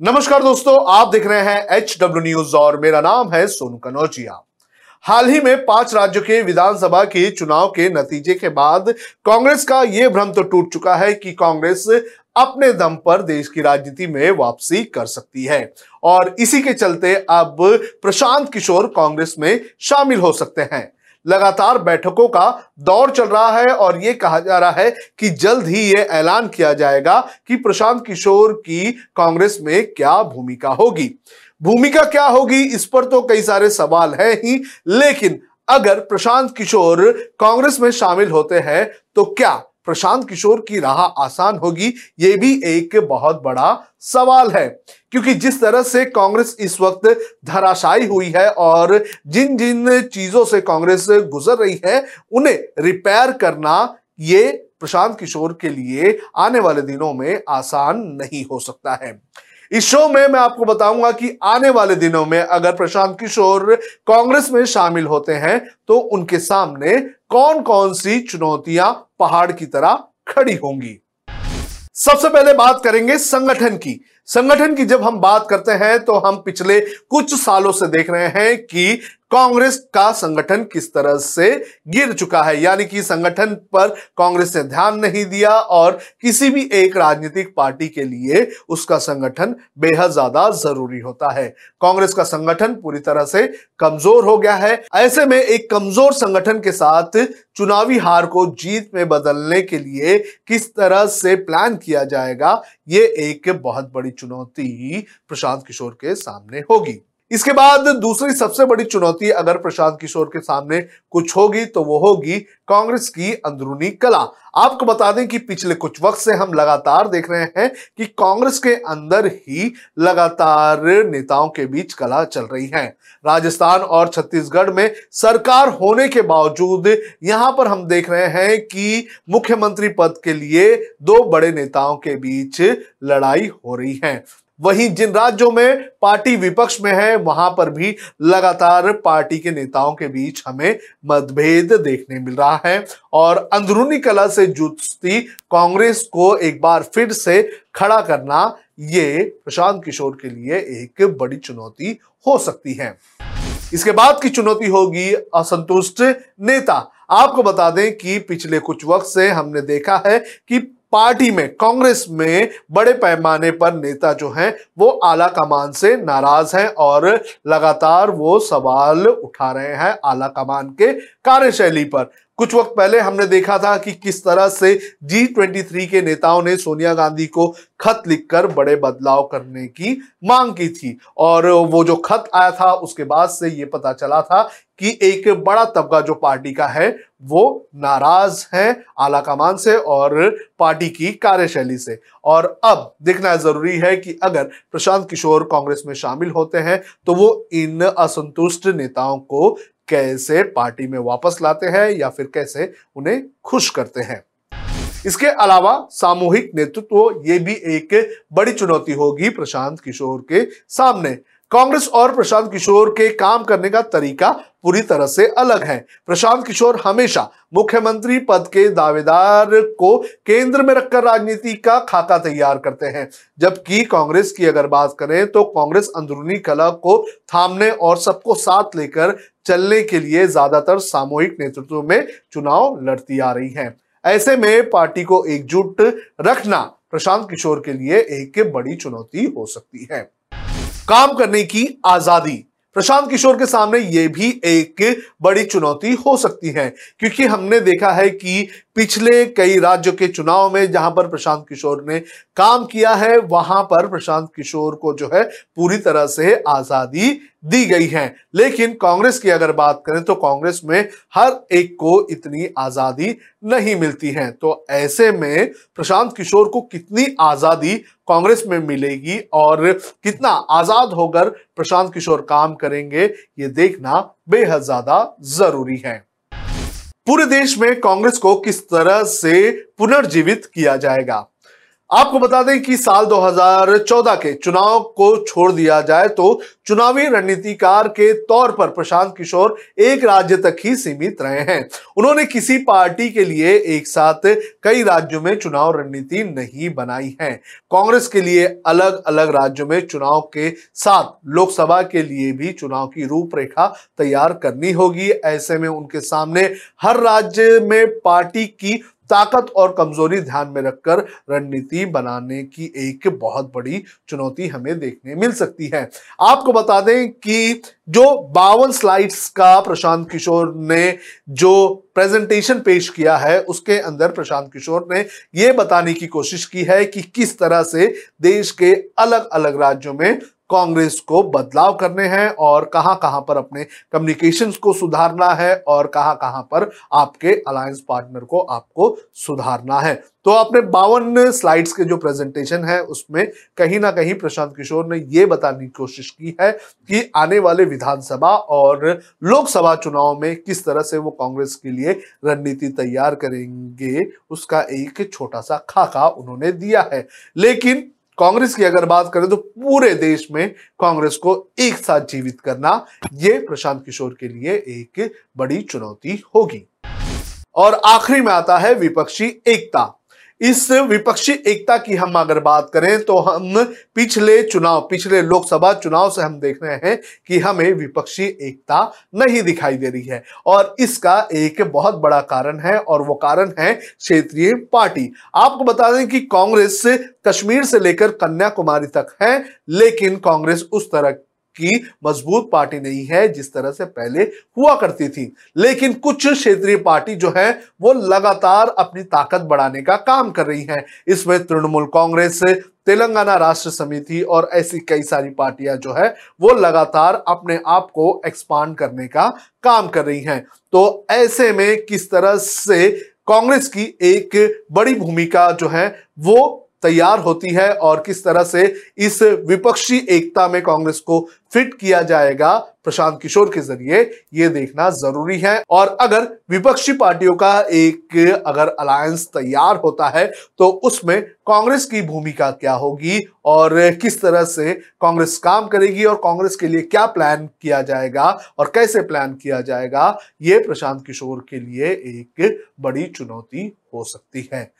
नमस्कार दोस्तों, आप देख रहे हैं एच डब्ल्यू न्यूज़ और मेरा नाम है सोनू कनौजिया हाल ही में पाँच राज्यों के विधानसभा के चुनाव के नतीजे के बाद कांग्रेस का यह भ्रम तो टूट चुका है कि कांग्रेस अपने दम पर देश की राजनीति में वापसी कर सकती है। और इसी के चलते अब प्रशांत किशोर कांग्रेस में शामिल हो सकते हैं। लगातार बैठकों का दौर चल रहा है और ये कहा जा रहा है कि जल्द ही ये ऐलान किया जाएगा कि प्रशांत किशोर की कांग्रेस में क्या भूमिका होगी। भूमिका क्या होगी, इस पर तो कई सारे सवाल हैं ही, लेकिन अगर प्रशांत किशोर कांग्रेस में शामिल होते हैं तो क्या प्रशांत किशोर की राह आसान होगी, ये भी एक बहुत बड़ा सवाल है। क्योंकि जिस तरह से कांग्रेस इस वक्त धराशायी हुई है और जिन जिन चीज़ों से कांग्रेस गुजर रही है, उन्हें रिपेयर करना ये प्रशांत किशोर के लिए आने वाले दिनों में आसान नहीं हो सकता है। इस शो में मैं आपको बताऊँगा कि आने वाले दिनों में अगर प्रशांत किशोर कांग्रेस में शामिल होते हैं तो उनके सामने कौन कौन सी चुनौतियाँ पहाड़ की तरह खड़ी होंगी। सबसे पहले बात करेंगे संगठन की। संगठन की जब हम बात करते हैं तो हम पिछले कुछ सालों से देख रहे हैं कि कांग्रेस का संगठन किस तरह से गिर चुका है? यानी कि संगठन पर कांग्रेस ने ध्यान नहीं दिया और किसी भी एक राजनीतिक पार्टी के लिए उसका संगठन बेहद ज़्यादा ज़रूरी होता है। कांग्रेस का संगठन पूरी तरह से कमज़ोर हो गया है। ऐसे में एक कमज़ोर संगठन के साथ चुनावी हार को जीत में बदलने के लिए किस तरह से प्लान किया जाएगा, ये एक बहुत बड़ी चुनौती प्रशांत किशोर के सामने होगी। इसके बाद दूसरी सबसे बड़ी चुनौती अगर प्रशांत किशोर के सामने कुछ होगी तो वो होगी कांग्रेस की अंदरूनी कला। आपको बता दें कि पिछले कुछ वक्त से हम लगातार देख रहे हैं कि कांग्रेस के अंदर ही लगातार नेताओं के बीच कला चल रही है। राजस्थान और छत्तीसगढ़ में सरकार होने के बावजूद यहाँ पर हम देख रहे हैं कि मुख्यमंत्री पद के लिए दो बड़े नेताओं के बीच लड़ाई हो रही है। वहीं जिन राज्यों में पार्टी विपक्ष में है, वहाँ पर भी लगातार पार्टी के नेताओं के बीच हमें मतभेद देखने मिल रहा है। और अंदरूनी कला से जूझती कांग्रेस को एक बार फिर से खड़ा करना, ये प्रशांत किशोर के लिए एक बड़ी चुनौती हो सकती है। इसके बाद की चुनौती होगी असंतुष्ट नेता। आपको बता दें कि पिछले कुछ वक्त से हमने देखा है कि पार्टी में, कांग्रेस में बड़े पैमाने पर नेता जो हैं, वो आला कमान से नाराज़ हैं और लगातार वो सवाल उठा रहे हैं आला कमान के कार्यशैली पर। कुछ वक्त पहले हमने देखा था कि किस तरह से जी ट्वेंटी थ्री के नेताओं ने सोनिया गांधी को खत लिखकर बड़े बदलाव करने की मांग की थी। और वो जो खत आया था, उसके बाद से ये पता चला था कि एक बड़ा तबका जो पार्टी का है, वो नाराज़ है आला कमान से और पार्टी की कार्यशैली से। और अब देखना ज़रूरी है कि अगर प्रशांत किशोर कांग्रेस में शामिल होते हैं तो वो इन असंतुष्ट नेताओं को कैसे पार्टी में वापस लाते हैं या फिर कैसे उन्हें खुश करते हैं। इसके अलावा सामूहिक नेतृत्व ये भी एक बड़ी चुनौती होगी प्रशांत किशोर के सामने। कांग्रेस और प्रशांत किशोर के काम करने का तरीका पूरी तरह से अलग है। प्रशांत किशोर हमेशा मुख्यमंत्री पद के दावेदार को केंद्र में रखकर राजनीति का खाका तैयार करते हैं। जबकि कांग्रेस की अगर बात करें तो कांग्रेस अंदरूनी कला को थामने और सबको साथ लेकर चलने के लिए ज़्यादातर सामूहिक नेतृत्व में चुनाव लड़ती आ रही है। ऐसे में पार्टी को एकजुट रखना प्रशांत किशोर के लिए एक बड़ी चुनौती हो सकती है। काम करने की आज़ादी। प्रशांत किशोर के सामने ये भी एक बड़ी चुनौती हो सकती है, क्योंकि हमने देखा है कि पिछले कई राज्यों के चुनाव में जहाँ पर प्रशांत किशोर ने काम किया है, वहाँ पर प्रशांत किशोर को जो है पूरी तरह से आज़ादी दी गई है। लेकिन कांग्रेस की अगर बात करें तो कांग्रेस में हर एक को इतनी आज़ादी नहीं मिलती है। तो ऐसे में प्रशांत किशोर को कितनी आज़ादी कांग्रेस में मिलेगी और कितना आज़ाद होकर प्रशांत किशोर काम करेंगे, ये देखना बेहद ज़्यादा ज़रूरी है। पूरे देश में कांग्रेस को किस तरह से पुनर्जीवित किया जाएगा? आपको बता दें कि साल 2014 के चुनाव को छोड़ दिया जाए तो चुनावी रणनीतिकार के तौर पर प्रशांत किशोर एक राज्य तक ही सीमित रहे हैं। उन्होंने किसी पार्टी के लिए एक साथ कई राज्यों में चुनाव रणनीति नहीं बनाई है। कांग्रेस के लिए अलग अलग राज्यों में चुनाव के साथ लोकसभा के लिए भी चुनाव की रूपरेखा तैयार करनी होगी। ऐसे में उनके सामने हर राज्य में पार्टी की ताकत और कमज़ोरी ध्यान में रखकर रणनीति बनाने की एक बहुत बड़ी चुनौती हमें देखने मिल सकती है। आपको बता दें कि जो बावन स्लाइड्स का प्रशांत किशोर ने जो प्रेजेंटेशन पेश किया है, उसके अंदर प्रशांत किशोर ने यह बताने की कोशिश की है कि किस तरह से देश के अलग अलग राज्यों में कांग्रेस को बदलाव करने हैं और कहाँ कहाँ पर अपने कम्युनिकेशन को सुधारना है और कहाँ कहाँ पर आपके अलायंस पार्टनर को आपको सुधारना है। तो आपने बावन स्लाइड्स के जो प्रेजेंटेशन है, उसमें कहीं ना कहीं प्रशांत किशोर ने यह बताने की कोशिश की है कि आने वाले विधानसभा और लोकसभा चुनाव में किस तरह से वो कांग्रेस के लिए रणनीति तैयार करेंगे, उसका एक छोटा सा खाका उन्होंने दिया है। लेकिन कांग्रेस की अगर बात करें तो पूरे देश में कांग्रेस को एक साथ जीवित करना यह प्रशांत किशोर के लिए एक बड़ी चुनौती होगी। और आखिरी में आता है विपक्षी एकता। इस विपक्षी एकता की हम अगर बात करें तो हम पिछले चुनाव, पिछले लोकसभा चुनाव से हम देख रहे हैं कि हमें विपक्षी एकता नहीं दिखाई दे रही है। और इसका एक बहुत बड़ा कारण है और वो कारण है क्षेत्रीय पार्टी। आपको बता दें कि कांग्रेस कश्मीर से लेकर कन्याकुमारी तक है, लेकिन कांग्रेस उस तरह की मज़बूत पार्टी नहीं है, जिस तरह से पहले हुआ करती थी। लेकिन कुछ क्षेत्रीय पार्टी जो है, वो लगातार अपनी ताकत बढ़ाने का काम कर रही है। इसमें तृणमूल कांग्रेस, तेलंगाना राष्ट्र समिति और ऐसी कई सारी पार्टियाँ जो है, वो लगातार अपने आप को एक्सपांड करने का काम कर रही हैं। तो ऐसे में किस तरह से कांग्रेस की एक बड़ी भूमिका जो है, वो तैयार होती है और किस तरह से इस विपक्षी एकता में कांग्रेस को फिट किया जाएगा, प्रशांत किशोर के ज़रिए ये देखना ज़रूरी है। और अगर विपक्षी पार्टियों का एक अगर अलायंस तैयार होता है तो उसमें कांग्रेस की भूमिका क्या होगी और किस तरह से कांग्रेस काम करेगी और कांग्रेस के लिए क्या प्लान किया जाएगा और कैसे प्लान किया जाएगा, ये प्रशांत किशोर के लिए एक बड़ी चुनौती हो सकती है।